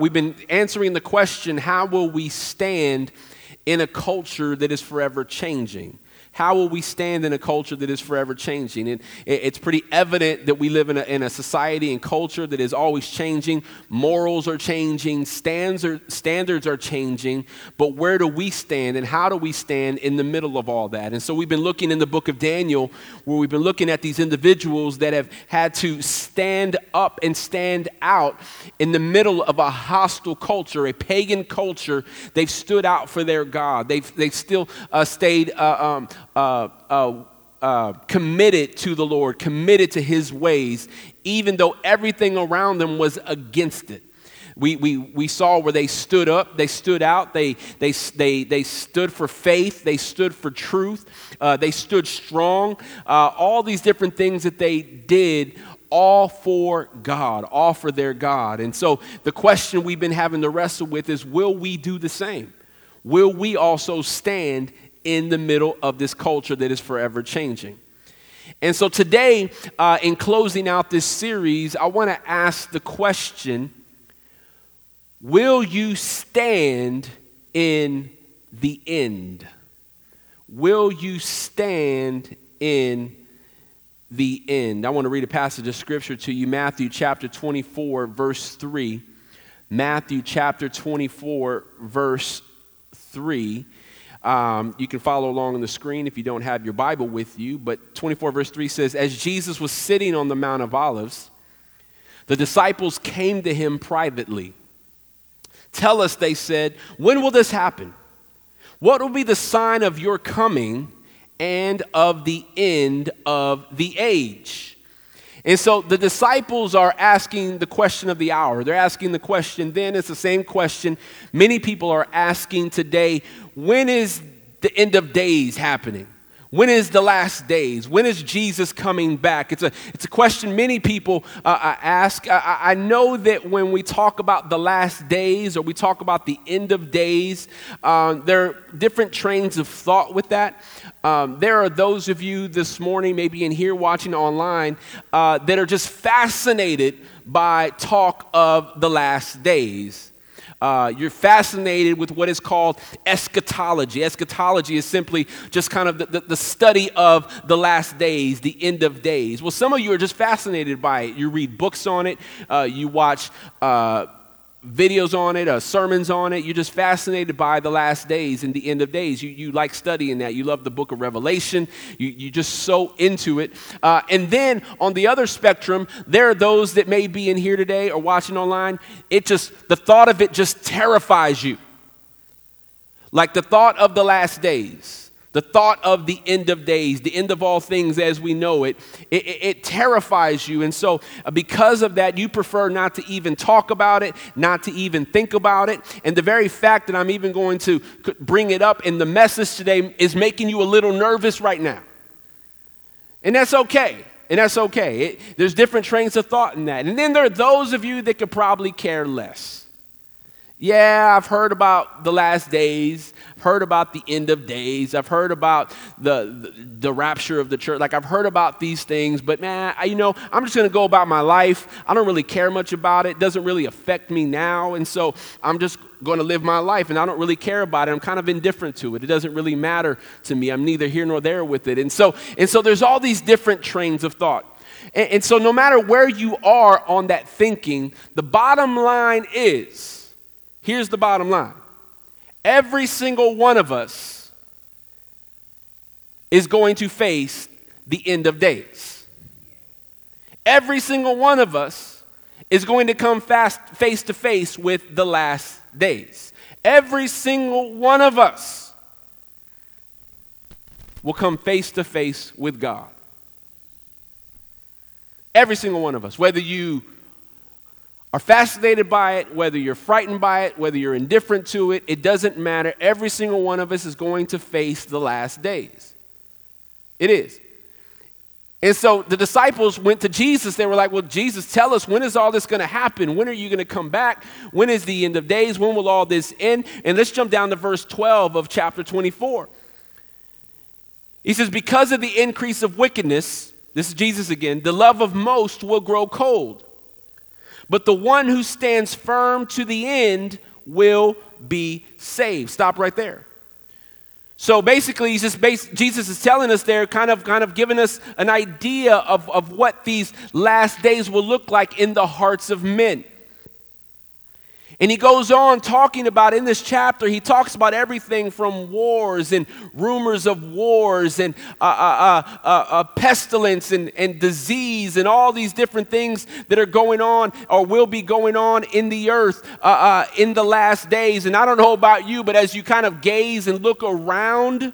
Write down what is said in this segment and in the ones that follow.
we've been answering the question how will we stand in a culture that is forever changing? How will we stand in a culture that is forever changing? And it's pretty evident that we live in a, in a society and culture that is always changing. Morals are changing, stands are, standards are changing. But where do we stand and how do we stand in the middle of all that? And so we've been looking in the book of Daniel where we've been looking at these individuals that have had to stand up and stand out in the middle of a hostile culture, a pagan culture. They've stood out for their God. They've, they've still uh, stayed. Uh, um, uh, uh, uh, committed to the Lord, committed to his ways, even though everything around them was against it. We, we, we saw where they stood up, they stood out, they, they, they, they stood for faith, they stood for truth, uh, they stood strong. Uh, all these different things that they did, all for God, all for their God. And so the question we've been having to wrestle with is will we do the same? Will we also stand in the middle of this culture that is forever changing. And so today, uh, in closing out this series, I want to ask the question Will you stand in the end? Will you stand in the end? I want to read a passage of scripture to you Matthew chapter 24, verse 3. Matthew chapter 24, verse 3. Um, you can follow along on the screen if you don't have your Bible with you. But 24 verse 3 says, As Jesus was sitting on the Mount of Olives, the disciples came to him privately. Tell us, they said, when will this happen? What will be the sign of your coming and of the end of the age? And so the disciples are asking the question of the hour. They're asking the question then, it's the same question many people are asking today when is the end of days happening? When is the last days? When is Jesus coming back? It's a, it's a question many people uh, ask. I, I, know that when we talk about the last days or we talk about the end of days, um, there are different trains of thought with that. Um, there are those of you this morning, maybe in here watching online, uh, that are just fascinated by talk of the last days. Uh, you're fascinated with what is called eschatology. Eschatology is simply just kind of the, the, the, study of the last days, the end of days. Well, some of you are just fascinated by it. You read books on it, uh, you watch. Uh, videos on it, uh, sermons on it. You're just fascinated by the last days and the end of days. You, you like studying that. You love the book of Revelation. You, you just so into it. Uh, and then on the other spectrum, there are those that may be in here today or watching online. It just, the thought of it just terrifies you. Like the thought of the last days. The thought of the end of days, the end of all things as we know it, it, it, terrifies you. And so, uh, because of that, you prefer not to even talk about it, not to even think about it. And the very fact that I'm even going to bring it up in the message today is making you a little nervous right now. And that's okay. And that's okay. It, there's different trains of thought in that. And then there are those of you that could probably care less. Yeah, I've heard about the last days. I've heard about the end of days. I've heard about the, the, the rapture of the church. Like, I've heard about these things, but man, I, you know, I'm just going to go about my life. I don't really care much about it. It doesn't really affect me now. And so I'm just going to live my life, and I don't really care about it. I'm kind of indifferent to it. It doesn't really matter to me. I'm neither here nor there with it. And so, and so there's all these different trains of thought. And, and so, no matter where you are on that thinking, the bottom line is, Here's the bottom line every single one of us is going to face the end of days. Every single one of us is going to come fast, face to face with the last days. Every single one of us will come face to face with God. Every single one of us, whether you are fascinated by it, whether you're frightened by it, whether you're indifferent to it, it doesn't matter. Every single one of us is going to face the last days. It is. And so the disciples went to Jesus. They were like, Well, Jesus, tell us, when is all this going to happen? When are you going to come back? When is the end of days? When will all this end? And let's jump down to verse 12 of chapter 24. He says, Because of the increase of wickedness, this is Jesus again, the love of most will grow cold. But the one who stands firm to the end will be saved. Stop right there. So basically, he's just Jesus is telling us there, kind of, kind of giving us an idea of, of what these last days will look like in the hearts of men. And he goes on talking about in this chapter, he talks about everything from wars and rumors of wars and uh, uh, uh, uh, uh pestilence and, and disease and all these different things that are going on or will be going on in the earth uh, in the last days. And I don't know about you, but as you kind of gaze and look around,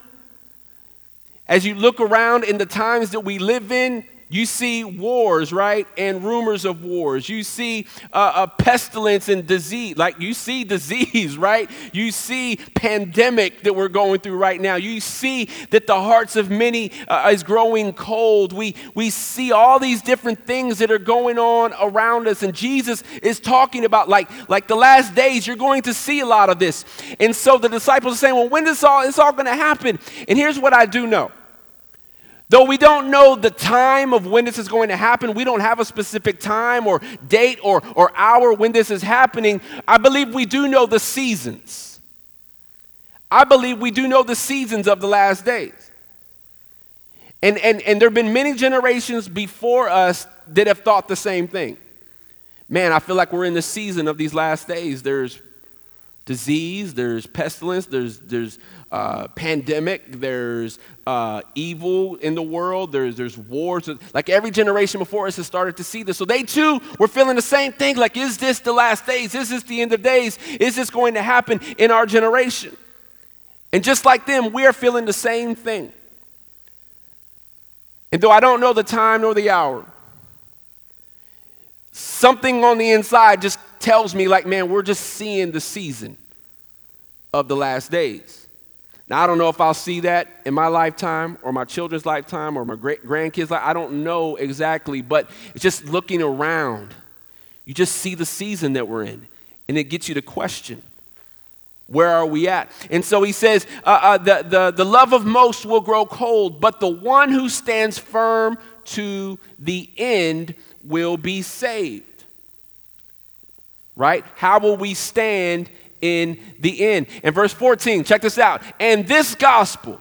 as you look around in the times that we live in, you see wars, right? And rumors of wars. You see uh, a pestilence and disease. Like you see disease, right? You see pandemic that we're going through right now. You see that the hearts of many uh, is growing cold. We, we see all these different things that are going on around us. And Jesus is talking about like, like the last days, you're going to see a lot of this. And so the disciples are saying, well, when is all, it's all going to happen? And here's what I do know. Though we don't know the time of when this is going to happen, we don't have a specific time or date or, or hour when this is happening. I believe we do know the seasons. I believe we do know the seasons of the last days. And, and, and there have been many generations before us that have thought the same thing. Man, I feel like we're in the season of these last days. There's disease, there's pestilence, there's, there's uh, pandemic, there's uh, evil in the world, there's, there's wars. Like every generation before us has started to see this. So they too were feeling the same thing like, is this the last days? Is this the end of days? Is this going to happen in our generation? And just like them, we are feeling the same thing. And though I don't know the time nor the hour, something on the inside just tells me, like, man, we're just seeing the season of the last days. Now, I don't know if I'll see that in my lifetime or my children's lifetime or my great grandkids' life. I don't know exactly, but it's just looking around. You just see the season that we're in, and it gets you to question where are we at? And so he says, uh, uh, the, the, the love of most will grow cold, but the one who stands firm to the end will be saved right? How will we stand in the end? In verse 14, check this out. And this gospel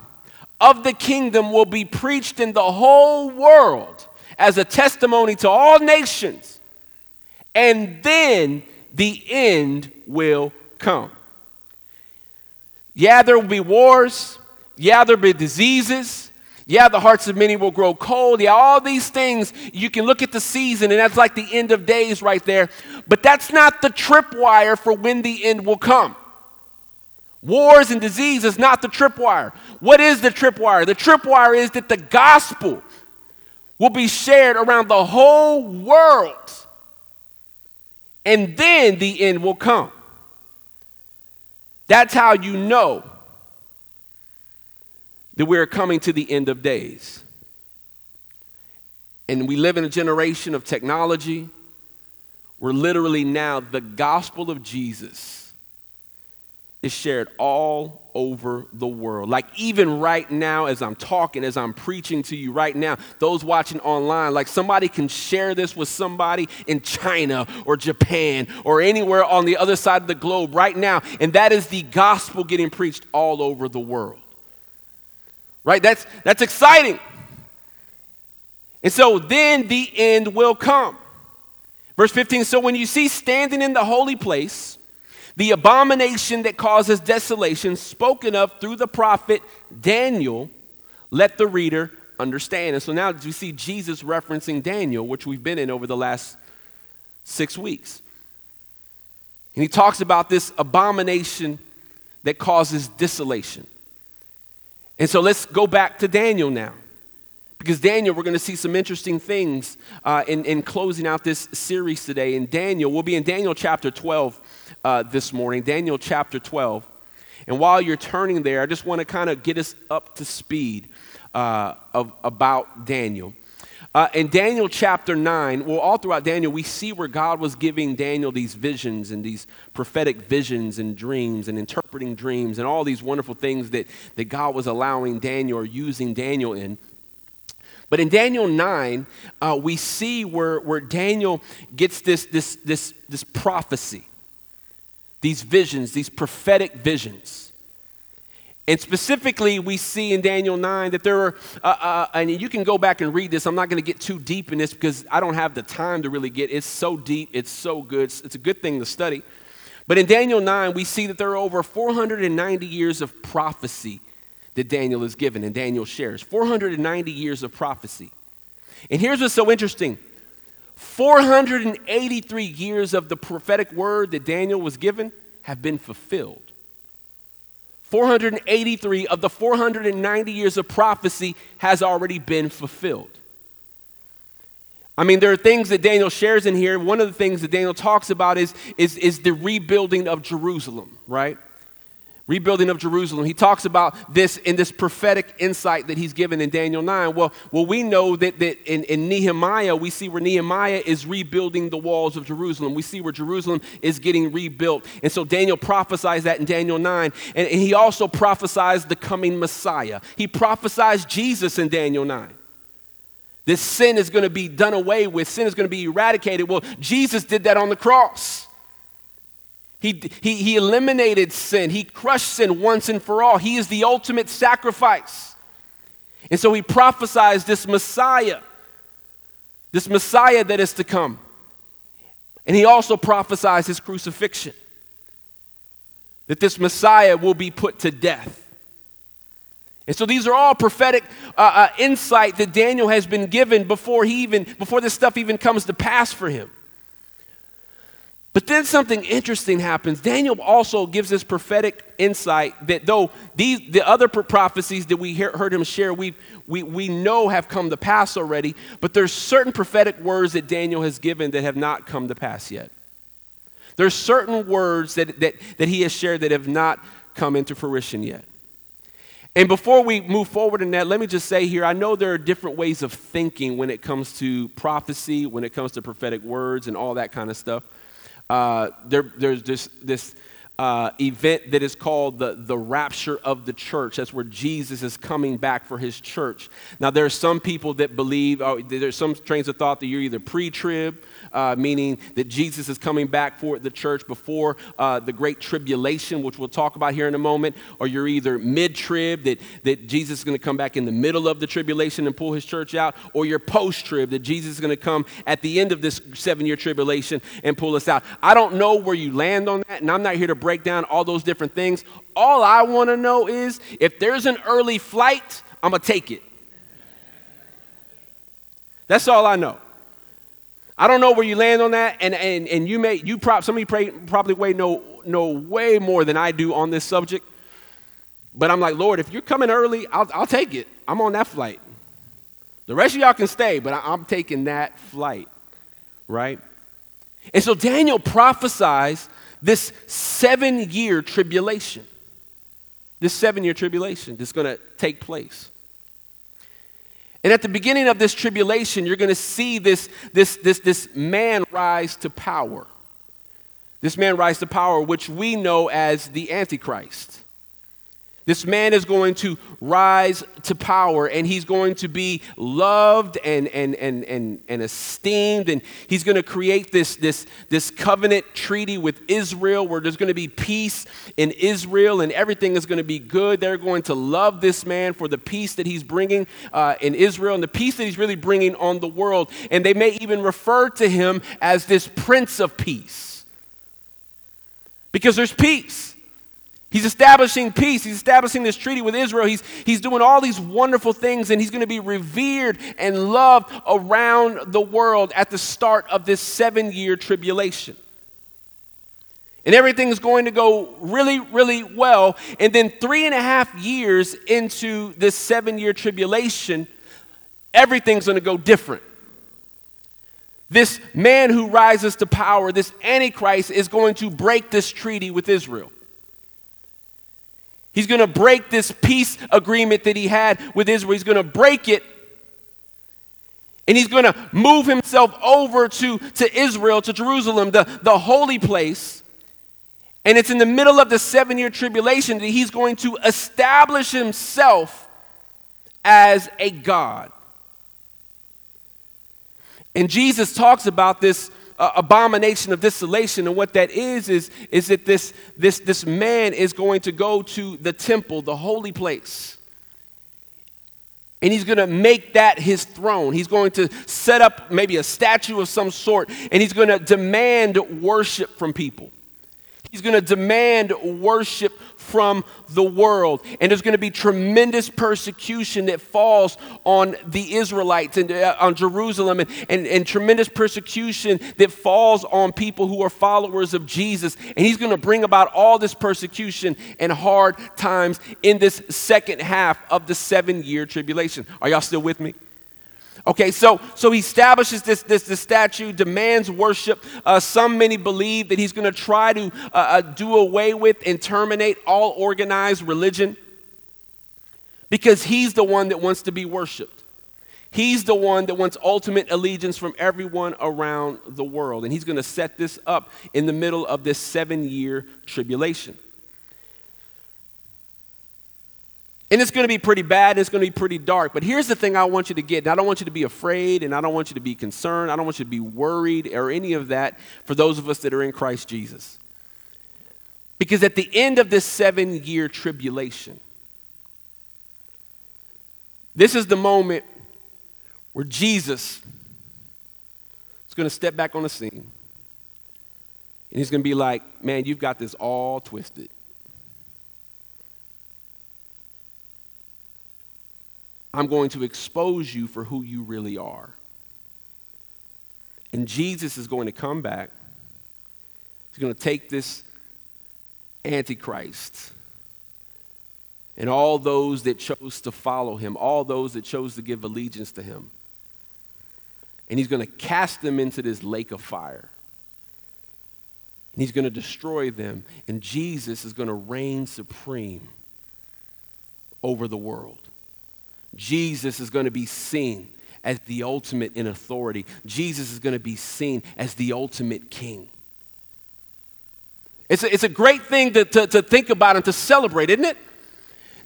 of the kingdom will be preached in the whole world as a testimony to all nations, and then the end will come. Yeah, there will be wars. Yeah, there will be diseases. Yeah, the hearts of many will grow cold. Yeah, all these things, you can look at the season, and that's like the end of days right there. But that's not the tripwire for when the end will come. Wars and disease is not the tripwire. What is the tripwire? The tripwire is that the gospel will be shared around the whole world, and then the end will come. That's how you know that we are coming to the end of days. And we live in a generation of technology where literally now the gospel of Jesus is shared all over the world. Like even right now, as I'm talking, as I'm preaching to you right now, those watching online, like somebody can share this with somebody in China or Japan or anywhere on the other side of the globe right now. And that is the gospel getting preached all over the world right? That's, that's exciting. And so then the end will come. Verse 15 So when you see standing in the holy place, the abomination that causes desolation, spoken of through the prophet Daniel, let the reader understand. And so now we see Jesus referencing Daniel, which we've been in over the last six weeks. And he talks about this abomination that causes desolation. And so let's go back to Daniel now. Because Daniel, we're going to see some interesting things uh, in, in closing out this series today. In Daniel, we'll be in Daniel chapter 12 uh, this morning. Daniel chapter 12. And while you're turning there, I just want to kind of get us up to speed uh, of, about Daniel. Uh, in Daniel chapter 9, well, all throughout Daniel, we see where God was giving Daniel these visions and these prophetic visions and dreams and interpreting dreams and all these wonderful things that, that God was allowing Daniel or using Daniel in. But in Daniel 9, uh, we see where, where Daniel gets this, this, this, this prophecy, these visions, these prophetic visions. And specifically, we see in Daniel 9 that there are, uh, uh, and you can go back and read this. I'm not going to get too deep in this because I don't have the time to really get It's so deep, it's so good. It's, it's a good thing to study. But in Daniel 9, we see that there are over 490 years of prophecy that Daniel is given and Daniel shares 490 years of prophecy. And here's what's so interesting 483 years of the prophetic word that Daniel was given have been fulfilled. 483 of the 490 years of prophecy has already been fulfilled. I mean, there are things that Daniel shares in here. One of the things that Daniel talks about is, is, is the rebuilding of Jerusalem, right? Rebuilding of Jerusalem. He talks about this in this prophetic insight that he's given in Daniel 9. Well, well we know that, that in, in Nehemiah, we see where Nehemiah is rebuilding the walls of Jerusalem. We see where Jerusalem is getting rebuilt. And so Daniel prophesies that in Daniel 9. And, and he also prophesies the coming Messiah. He prophesies Jesus in Daniel 9. This sin is going to be done away with, sin is going to be eradicated. Well, Jesus did that on the cross. He, he, he eliminated sin. He crushed sin once and for all. He is the ultimate sacrifice. And so he prophesies this Messiah, this Messiah that is to come. And he also prophesies his crucifixion, that this Messiah will be put to death. And so these are all prophetic uh, uh, insight that Daniel has been given before he even before this stuff even comes to pass for him. But then something interesting happens. Daniel also gives this prophetic insight that though these, the other prophecies that we hear, heard him share, we, we, we know have come to pass already, but there's certain prophetic words that Daniel has given that have not come to pass yet. There's certain words that, that, that he has shared that have not come into fruition yet. And before we move forward in that, let me just say here I know there are different ways of thinking when it comes to prophecy, when it comes to prophetic words, and all that kind of stuff. Uh, there, there's this, this uh, event that is called the, the rapture of the church. That's where Jesus is coming back for his church. Now, there are some people that believe, oh, there's some trains of thought that you're either pre trib, uh, meaning that Jesus is coming back for the church before uh, the great tribulation, which we'll talk about here in a moment, or you're either mid trib, that, that Jesus is going to come back in the middle of the tribulation and pull his church out, or you're post trib, that Jesus is going to come at the end of this seven year tribulation and pull us out. I don't know where you land on that, and I'm not here to break down all those different things. All I want to know is if there's an early flight, I'm going to take it. That's all I know. I don't know where you land on that, and, and, and you may, you prob, some of you pray, probably way know, know way more than I do on this subject. But I'm like, Lord, if you're coming early, I'll, I'll take it. I'm on that flight. The rest of y'all can stay, but I, I'm taking that flight, right? And so Daniel prophesies this seven year tribulation. This seven year tribulation that's going to take place. And at the beginning of this tribulation, you're going to see this, this, this, this man rise to power. This man rise to power, which we know as the Antichrist. This man is going to rise to power and he's going to be loved and, and, and, and, and esteemed. And he's going to create this, this, this covenant treaty with Israel where there's going to be peace in Israel and everything is going to be good. They're going to love this man for the peace that he's bringing uh, in Israel and the peace that he's really bringing on the world. And they may even refer to him as this Prince of Peace because there's peace. He's establishing peace. He's establishing this treaty with Israel. He's, he's doing all these wonderful things, and he's going to be revered and loved around the world at the start of this seven year tribulation. And everything is going to go really, really well. And then, three and a half years into this seven year tribulation, everything's going to go different. This man who rises to power, this Antichrist, is going to break this treaty with Israel. He's going to break this peace agreement that he had with Israel. He's going to break it. And he's going to move himself over to, to Israel, to Jerusalem, the, the holy place. And it's in the middle of the seven year tribulation that he's going to establish himself as a God. And Jesus talks about this uh, abomination of desolation. And what that is, is, is that this, this, this man is going to go to the temple, the holy place. And he's going to make that his throne. He's going to set up maybe a statue of some sort, and he's going to demand worship from people. He's going to demand worship from the world. And there's going to be tremendous persecution that falls on the Israelites and uh, on Jerusalem, and, and, and tremendous persecution that falls on people who are followers of Jesus. And he's going to bring about all this persecution and hard times in this second half of the seven year tribulation. Are y'all still with me? Okay, so, so he establishes this, this, this statue, demands worship. Uh, some many believe that he's going to try to uh, uh, do away with and terminate all organized religion because he's the one that wants to be worshiped. He's the one that wants ultimate allegiance from everyone around the world. And he's going to set this up in the middle of this seven year tribulation. And it's going to be pretty bad, it's going to be pretty dark. But here's the thing I want you to get. And I don't want you to be afraid, and I don't want you to be concerned. I don't want you to be worried or any of that for those of us that are in Christ Jesus. Because at the end of this seven year tribulation, this is the moment where Jesus is going to step back on the scene. And he's going to be like, man, you've got this all twisted. I'm going to expose you for who you really are. And Jesus is going to come back. He's going to take this Antichrist and all those that chose to follow him, all those that chose to give allegiance to him. And he's going to cast them into this lake of fire. And he's going to destroy them. And Jesus is going to reign supreme over the world. Jesus is going to be seen as the ultimate in authority. Jesus is going to be seen as the ultimate king. It's a, it's a great thing to, to, to think about and to celebrate, isn't it?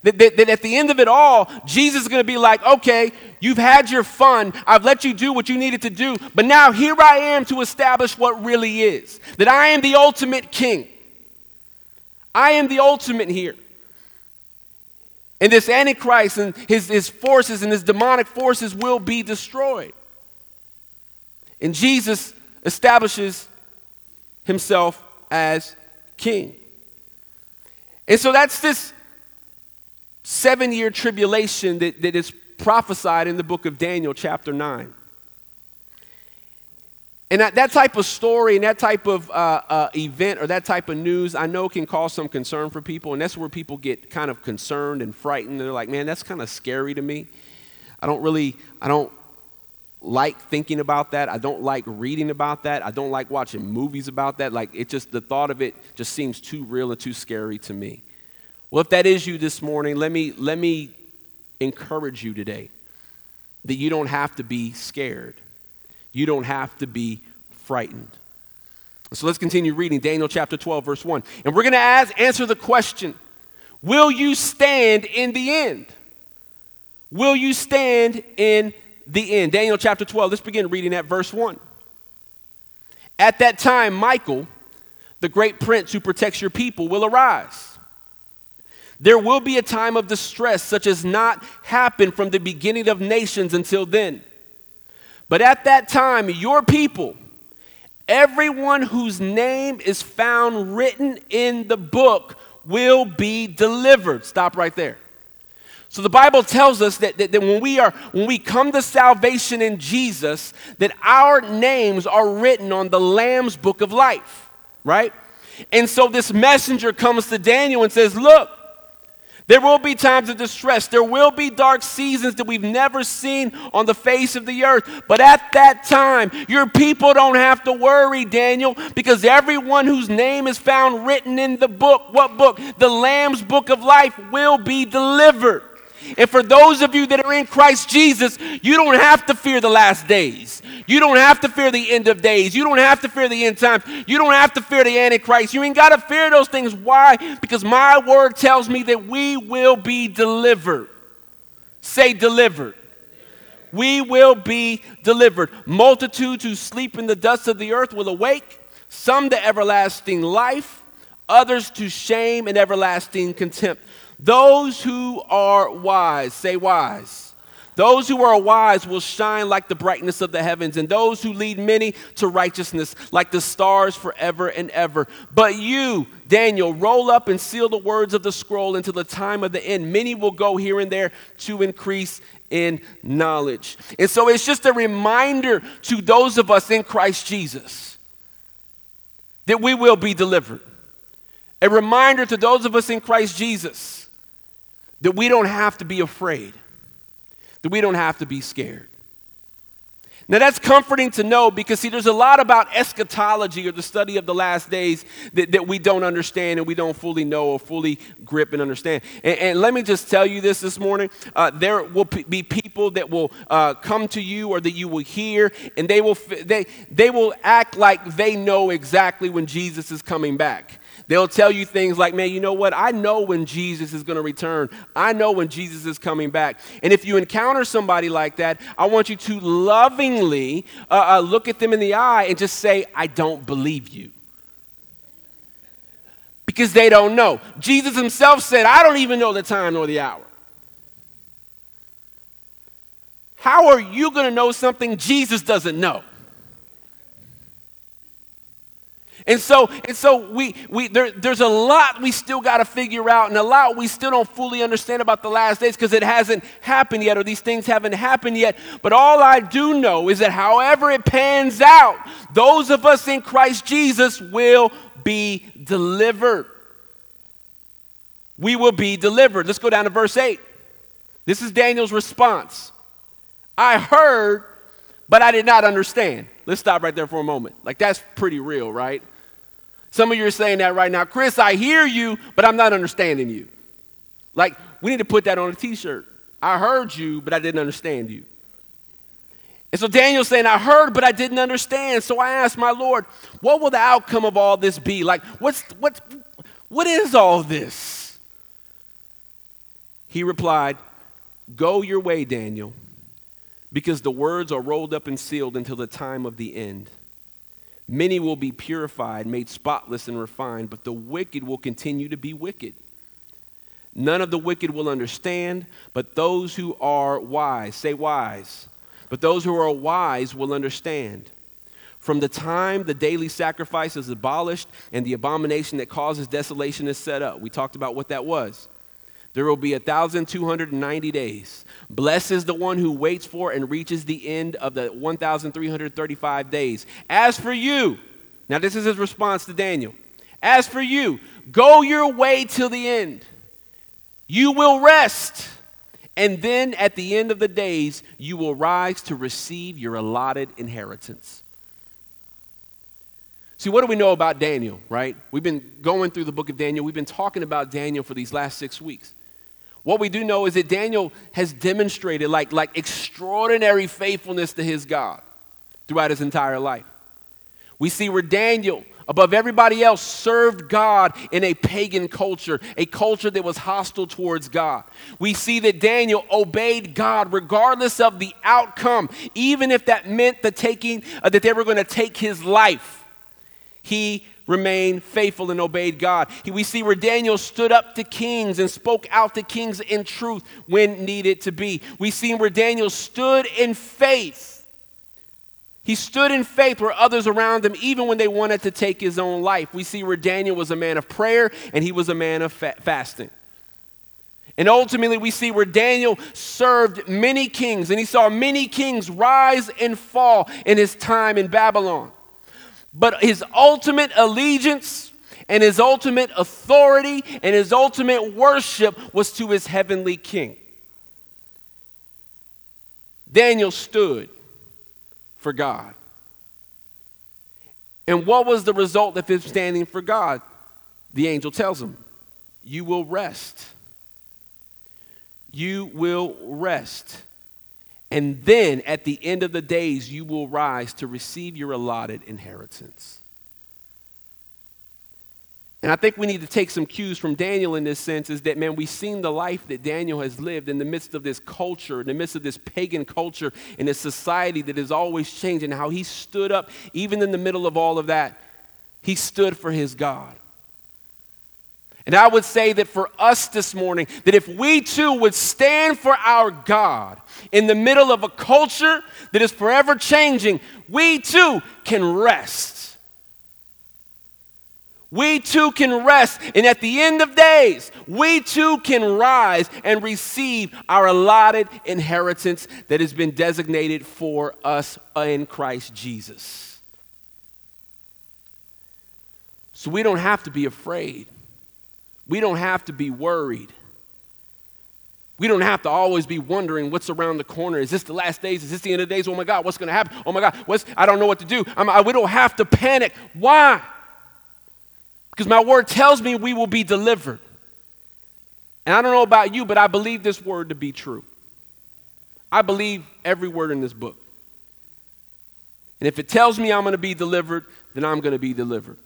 That, that, that, at the end of it all, Jesus is going to be like, okay, you've had your fun. I've let you do what you needed to do. But now here I am to establish what really is that I am the ultimate king. I am the ultimate here. And this Antichrist and his, his forces and his demonic forces will be destroyed. And Jesus establishes himself as king. And so that's this seven year tribulation that, that is prophesied in the book of Daniel, chapter 9. And that, that type of story and that type of uh, uh, event or that type of news, I know can cause some concern for people. And that's where people get kind of concerned and frightened. They're like, man, that's kind of scary to me. I don't really, I don't like thinking about that. I don't like reading about that. I don't like watching movies about that. Like, it just, the thought of it just seems too real and too scary to me. Well, if that is you this morning, let me, let me encourage you today that you don't have to be scared you don't have to be frightened. So let's continue reading Daniel chapter 12, verse 1. And we're going to answer the question Will you stand in the end? Will you stand in the end? Daniel chapter 12, let's begin reading at verse 1. At that time, Michael, the great prince who protects your people, will arise. There will be a time of distress such as not happened from the beginning of nations until then. But at that time, your people, everyone whose name is found written in the book, will be delivered. Stop right there. So the Bible tells us that, that, that, when we are when we come to salvation in Jesus, that our names are written on the Lamb's book of life, right? And so this messenger comes to Daniel and says, Look, there will be times of distress. There will be dark seasons that we've never seen on the face of the earth. But at that time, your people don't have to worry, Daniel, because everyone whose name is found written in the book, what book? The Lamb's book of life will be delivered. And for those of you that are in Christ Jesus, you don't have to fear the last days. You don't have to fear the end of days. You don't have to fear the end times. You don't have to fear the Antichrist. You ain't got to fear those things. Why? Because my word tells me that we will be delivered. Say delivered. We will be delivered. Multitudes who sleep in the dust of the earth will awake, some to everlasting life, others to shame and everlasting contempt. Those who are wise, say wise those who are wise will shine like the brightness of the heavens, and those who lead many to righteousness like the stars forever and ever. But you, Daniel, roll up and seal the words of the scroll until the time of the end. Many will go here and there to increase in knowledge. And so it's just a reminder to those of us in Christ Jesus that we will be delivered. A reminder to those of us in Christ Jesus that we don't have to be afraid that we don't have to be scared. Now, that's comforting to know because, see, there's a lot about eschatology or the study of the last days that, that we don't understand and we don't fully know or fully grip and understand. And, and let me just tell you this this morning uh, there will p- be people that will uh, come to you or that you will hear, and they will, f- they, they will act like they know exactly when Jesus is coming back. They'll tell you things like, man, you know what? I know when Jesus is going to return. I know when Jesus is coming back. And if you encounter somebody like that, I want you to lovingly uh, uh, look at them in the eye and just say, I don't believe you. Because they don't know. Jesus himself said, I don't even know the time nor the hour. How are you going to know something Jesus doesn't know? And so, and so we, we there, there's a lot we still got to figure out, and a lot we still don't fully understand about the last days because it hasn't happened yet, or these things haven't happened yet. But all I do know is that however it pans out, those of us in Christ Jesus will be delivered. We will be delivered. Let's go down to verse 8. This is Daniel's response. I heard, but I did not understand. Let's stop right there for a moment. Like, that's pretty real, right? Some of you are saying that right now. Chris, I hear you, but I'm not understanding you. Like, we need to put that on a t shirt. I heard you, but I didn't understand you. And so Daniel's saying, I heard, but I didn't understand. So I asked my Lord, what will the outcome of all this be? Like, what's, what, what is all this? He replied, Go your way, Daniel because the words are rolled up and sealed until the time of the end. Many will be purified, made spotless, and refined, but the wicked will continue to be wicked. None of the wicked will understand, but those who are wise, say wise, but those who are wise will understand. From the time the daily sacrifice is abolished and the abomination that causes desolation is set up, we talked about what that was. There will be 1,290 days. Blessed is the one who waits for and reaches the end of the 1,335 days. As for you, now this is his response to Daniel. As for you, go your way till the end. You will rest. And then at the end of the days, you will rise to receive your allotted inheritance. See, what do we know about Daniel, right? We've been going through the book of Daniel. We've been talking about Daniel for these last six weeks. What we do know is that Daniel has demonstrated like, like extraordinary faithfulness to his God throughout his entire life. We see where Daniel, above everybody else, served God in a pagan culture, a culture that was hostile towards God. We see that Daniel obeyed God regardless of the outcome, even if that meant the taking, uh, that they were going to take his life. He remained faithful and obeyed God. We see where Daniel stood up to kings and spoke out to kings in truth when needed to be. We see where Daniel stood in faith. He stood in faith where others around him, even when they wanted to take his own life. We see where Daniel was a man of prayer and he was a man of fa- fasting. And ultimately, we see where Daniel served many kings and he saw many kings rise and fall in his time in Babylon. But his ultimate allegiance and his ultimate authority and his ultimate worship was to his heavenly king. Daniel stood for God. And what was the result of him standing for God? The angel tells him, You will rest. You will rest. And then at the end of the days, you will rise to receive your allotted inheritance. And I think we need to take some cues from Daniel in this sense is that, man, we've seen the life that Daniel has lived in the midst of this culture, in the midst of this pagan culture, in a society that is always changing, how he stood up, even in the middle of all of that, he stood for his God. And I would say that for us this morning, that if we too would stand for our God in the middle of a culture that is forever changing, we too can rest we too can rest, and at the end of days, we too can rise and receive our allotted inheritance that has been designated for us in Christ Jesus. So we don't have to be afraid. We don't have to be worried. We don't have to always be wondering what's around the corner. Is this the last days? Is this the end of the days? Oh my God, what's going to happen? Oh my God, what's, I don't know what to do. I, we don't have to panic. Why? Because my word tells me we will be delivered. And I don't know about you, but I believe this word to be true. I believe every word in this book. And if it tells me I'm going to be delivered, then I'm going to be delivered.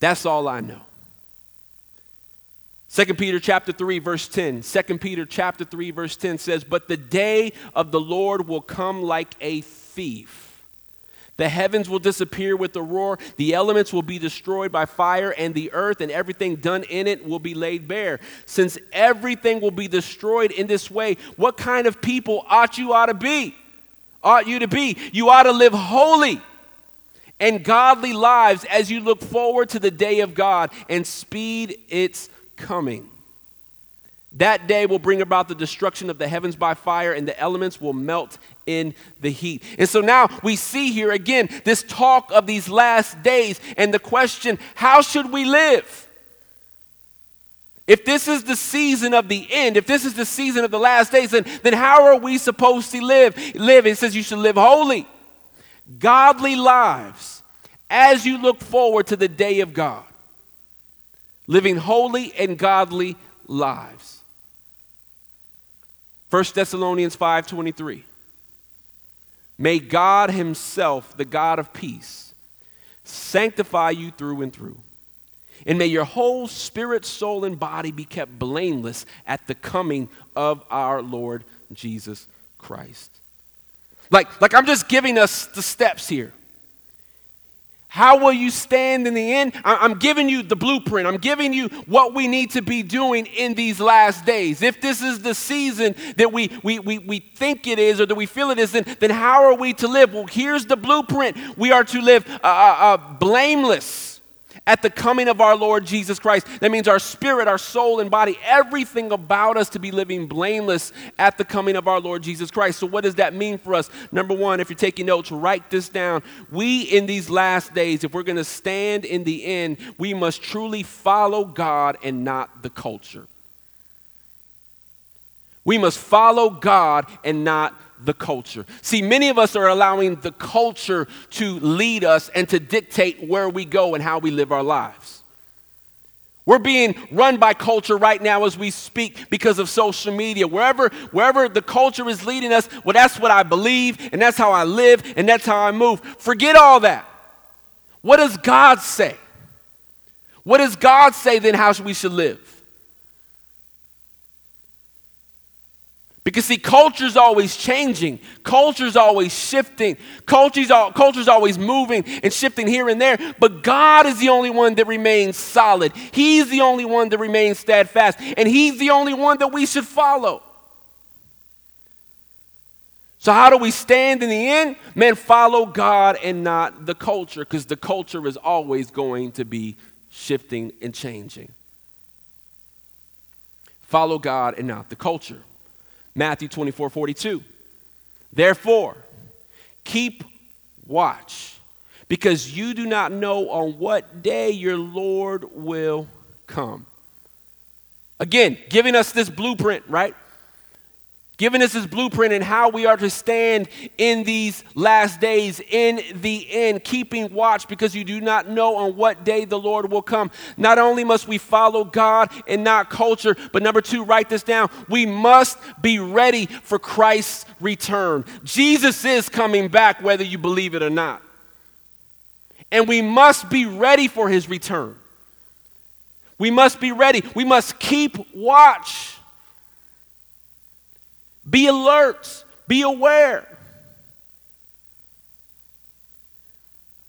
That's all I know. 2 Peter chapter 3 verse 10. 2 Peter chapter 3 verse 10 says, "But the day of the Lord will come like a thief." The heavens will disappear with a roar, the elements will be destroyed by fire, and the earth and everything done in it will be laid bare. Since everything will be destroyed in this way, what kind of people ought you ought to be? Ought you to be? You ought to live holy and godly lives as you look forward to the day of God and speed its coming. That day will bring about the destruction of the heavens by fire, and the elements will melt in the heat. And so now we see here again this talk of these last days and the question how should we live? If this is the season of the end, if this is the season of the last days, then, then how are we supposed to live? Live. It says you should live holy, godly lives as you look forward to the day of God. Living holy and godly lives. 1 Thessalonians 5:23 May God himself, the God of peace, sanctify you through and through. And may your whole spirit, soul, and body be kept blameless at the coming of our Lord Jesus Christ. Like, like I'm just giving us the steps here. How will you stand in the end? I'm giving you the blueprint. I'm giving you what we need to be doing in these last days. If this is the season that we, we, we, we think it is or that we feel it is, then, then how are we to live? Well, here's the blueprint. We are to live uh, uh, uh blameless at the coming of our Lord Jesus Christ. That means our spirit, our soul, and body, everything about us to be living blameless at the coming of our Lord Jesus Christ. So, what does that mean for us? Number one, if you're taking notes, write this down. We, in these last days, if we're going to stand in the end, we must truly follow God and not the culture. We must follow God and not the culture. See, many of us are allowing the culture to lead us and to dictate where we go and how we live our lives. We're being run by culture right now as we speak because of social media. Wherever, wherever the culture is leading us, well, that's what I believe, and that's how I live, and that's how I move. Forget all that. What does God say? What does God say then how should we should live? Because, see, culture's always changing, culture's always shifting, culture's, culture's always moving and shifting here and there. But God is the only one that remains solid. He's the only one that remains steadfast, and He's the only one that we should follow. So, how do we stand in the end? Man, follow God and not the culture, because the culture is always going to be shifting and changing. Follow God and not the culture. Matthew 24 42. Therefore, keep watch, because you do not know on what day your Lord will come. Again, giving us this blueprint, right? Giving us his blueprint and how we are to stand in these last days, in the end, keeping watch because you do not know on what day the Lord will come. Not only must we follow God and not culture, but number two, write this down. We must be ready for Christ's return. Jesus is coming back, whether you believe it or not. And we must be ready for his return. We must be ready. We must keep watch. Be alert. Be aware.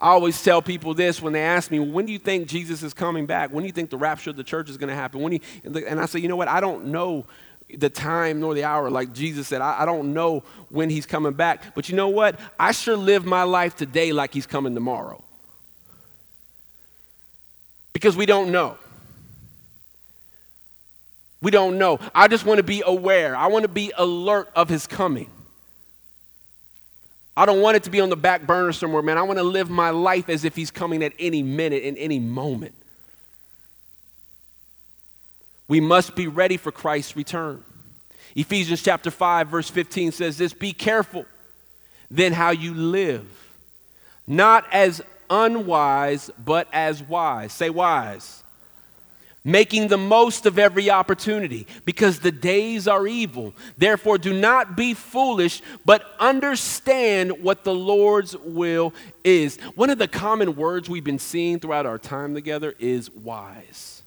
I always tell people this when they ask me, when do you think Jesus is coming back? When do you think the rapture of the church is going to happen? When and I say, you know what? I don't know the time nor the hour. Like Jesus said, I, I don't know when he's coming back. But you know what? I sure live my life today like he's coming tomorrow. Because we don't know. We don't know. I just want to be aware. I want to be alert of his coming. I don't want it to be on the back burner somewhere, man. I want to live my life as if he's coming at any minute, in any moment. We must be ready for Christ's return. Ephesians chapter 5, verse 15 says this Be careful then how you live, not as unwise, but as wise. Say wise making the most of every opportunity because the days are evil. Therefore, do not be foolish, but understand what the Lord's will is. One of the common words we've been seeing throughout our time together is wise.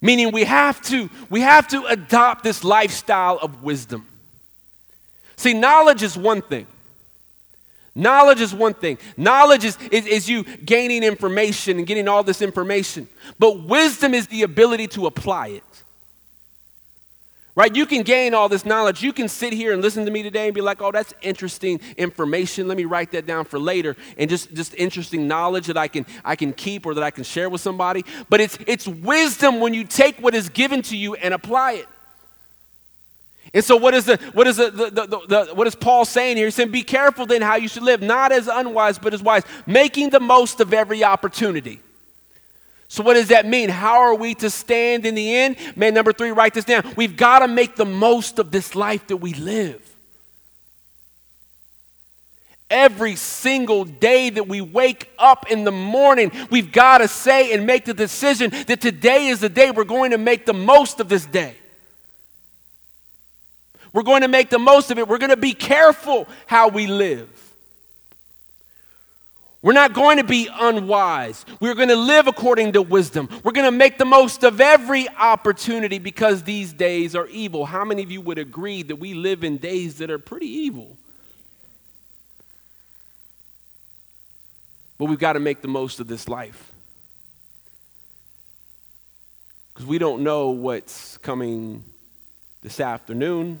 Meaning we have to we have to adopt this lifestyle of wisdom. See, knowledge is one thing. Knowledge is one thing. Knowledge is, is, is, you gaining information and getting all this information. But wisdom is the ability to apply it. Right? You can gain all this knowledge. You can sit here and listen to me today and be like, oh, that's interesting information. Let me write that down for later. And just, just interesting knowledge that I can, I can keep or that I can share with somebody. But it's, it's wisdom when you take what is given to you and apply it. And so, what is, the, what, is the, the, the, what is Paul saying here? He's saying, Be careful then how you should live, not as unwise, but as wise, making the most of every opportunity. So, what does that mean? How are we to stand in the end? Man, number three, write this down. We've got to make the most of this life that we live. Every single day that we wake up in the morning, we've got to say and make the decision that today is the day we're going to make the most of this day. We're going to make the most of it. We're going to be careful how we live. We're not going to be unwise. We're going to live according to wisdom. We're going to make the most of every opportunity because these days are evil. How many of you would agree that we live in days that are pretty evil? But we've got to make the most of this life. Because we don't know what's coming this afternoon.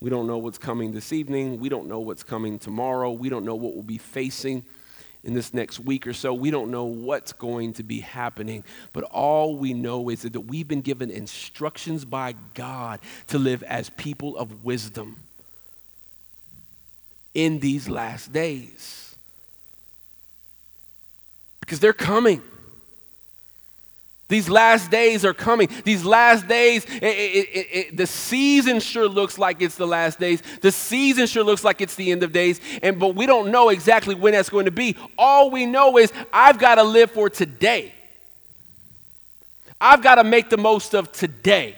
We don't know what's coming this evening. We don't know what's coming tomorrow. We don't know what we'll be facing in this next week or so. We don't know what's going to be happening. But all we know is that we've been given instructions by God to live as people of wisdom in these last days. Because they're coming. These last days are coming. These last days, it, it, it, the season sure looks like it's the last days. The season sure looks like it's the end of days. And but we don't know exactly when that's going to be. All we know is I've got to live for today. I've got to make the most of today.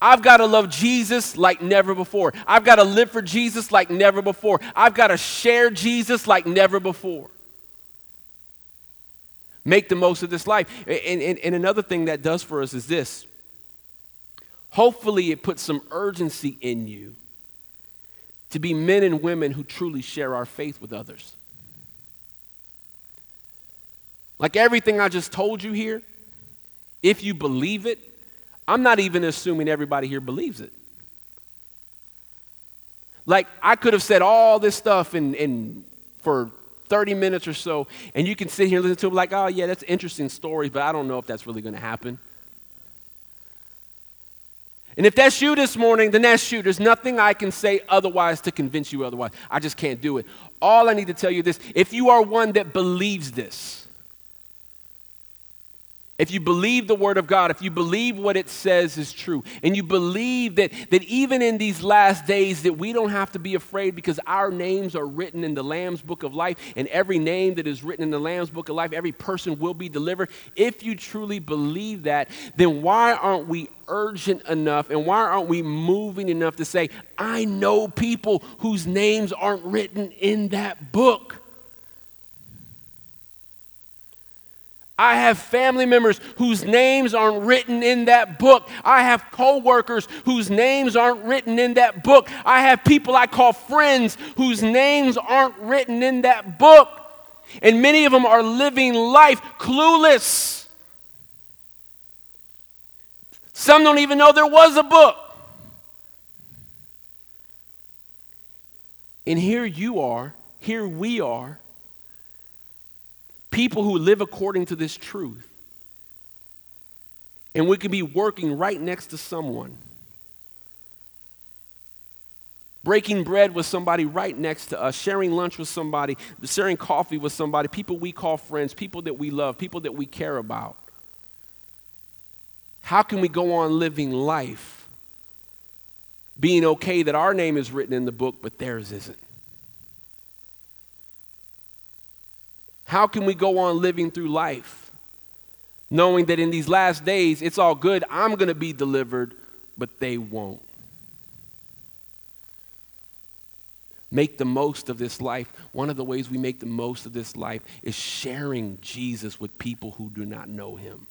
I've got to love Jesus like never before. I've got to live for Jesus like never before. I've got to share Jesus like never before. Make the most of this life. And, and, and another thing that does for us is this hopefully, it puts some urgency in you to be men and women who truly share our faith with others. Like everything I just told you here, if you believe it, I'm not even assuming everybody here believes it. Like I could have said all this stuff in, in for 30 minutes or so, and you can sit here and listen to them like, oh, yeah, that's interesting stories, but I don't know if that's really going to happen. And if that's you this morning, then that's you. There's nothing I can say otherwise to convince you otherwise. I just can't do it. All I need to tell you this if you are one that believes this, if you believe the word of God, if you believe what it says is true, and you believe that, that even in these last days that we don't have to be afraid because our names are written in the Lamb's book of life, and every name that is written in the Lamb's book of life, every person will be delivered. If you truly believe that, then why aren't we urgent enough and why aren't we moving enough to say, I know people whose names aren't written in that book? I have family members whose names aren't written in that book. I have coworkers whose names aren't written in that book. I have people I call friends whose names aren't written in that book. And many of them are living life clueless. Some don't even know there was a book. And here you are, here we are people who live according to this truth. And we could be working right next to someone, breaking bread with somebody right next to us, sharing lunch with somebody, sharing coffee with somebody, people we call friends, people that we love, people that we care about. How can we go on living life being okay that our name is written in the book, but theirs isn't? How can we go on living through life knowing that in these last days it's all good? I'm going to be delivered, but they won't. Make the most of this life. One of the ways we make the most of this life is sharing Jesus with people who do not know him.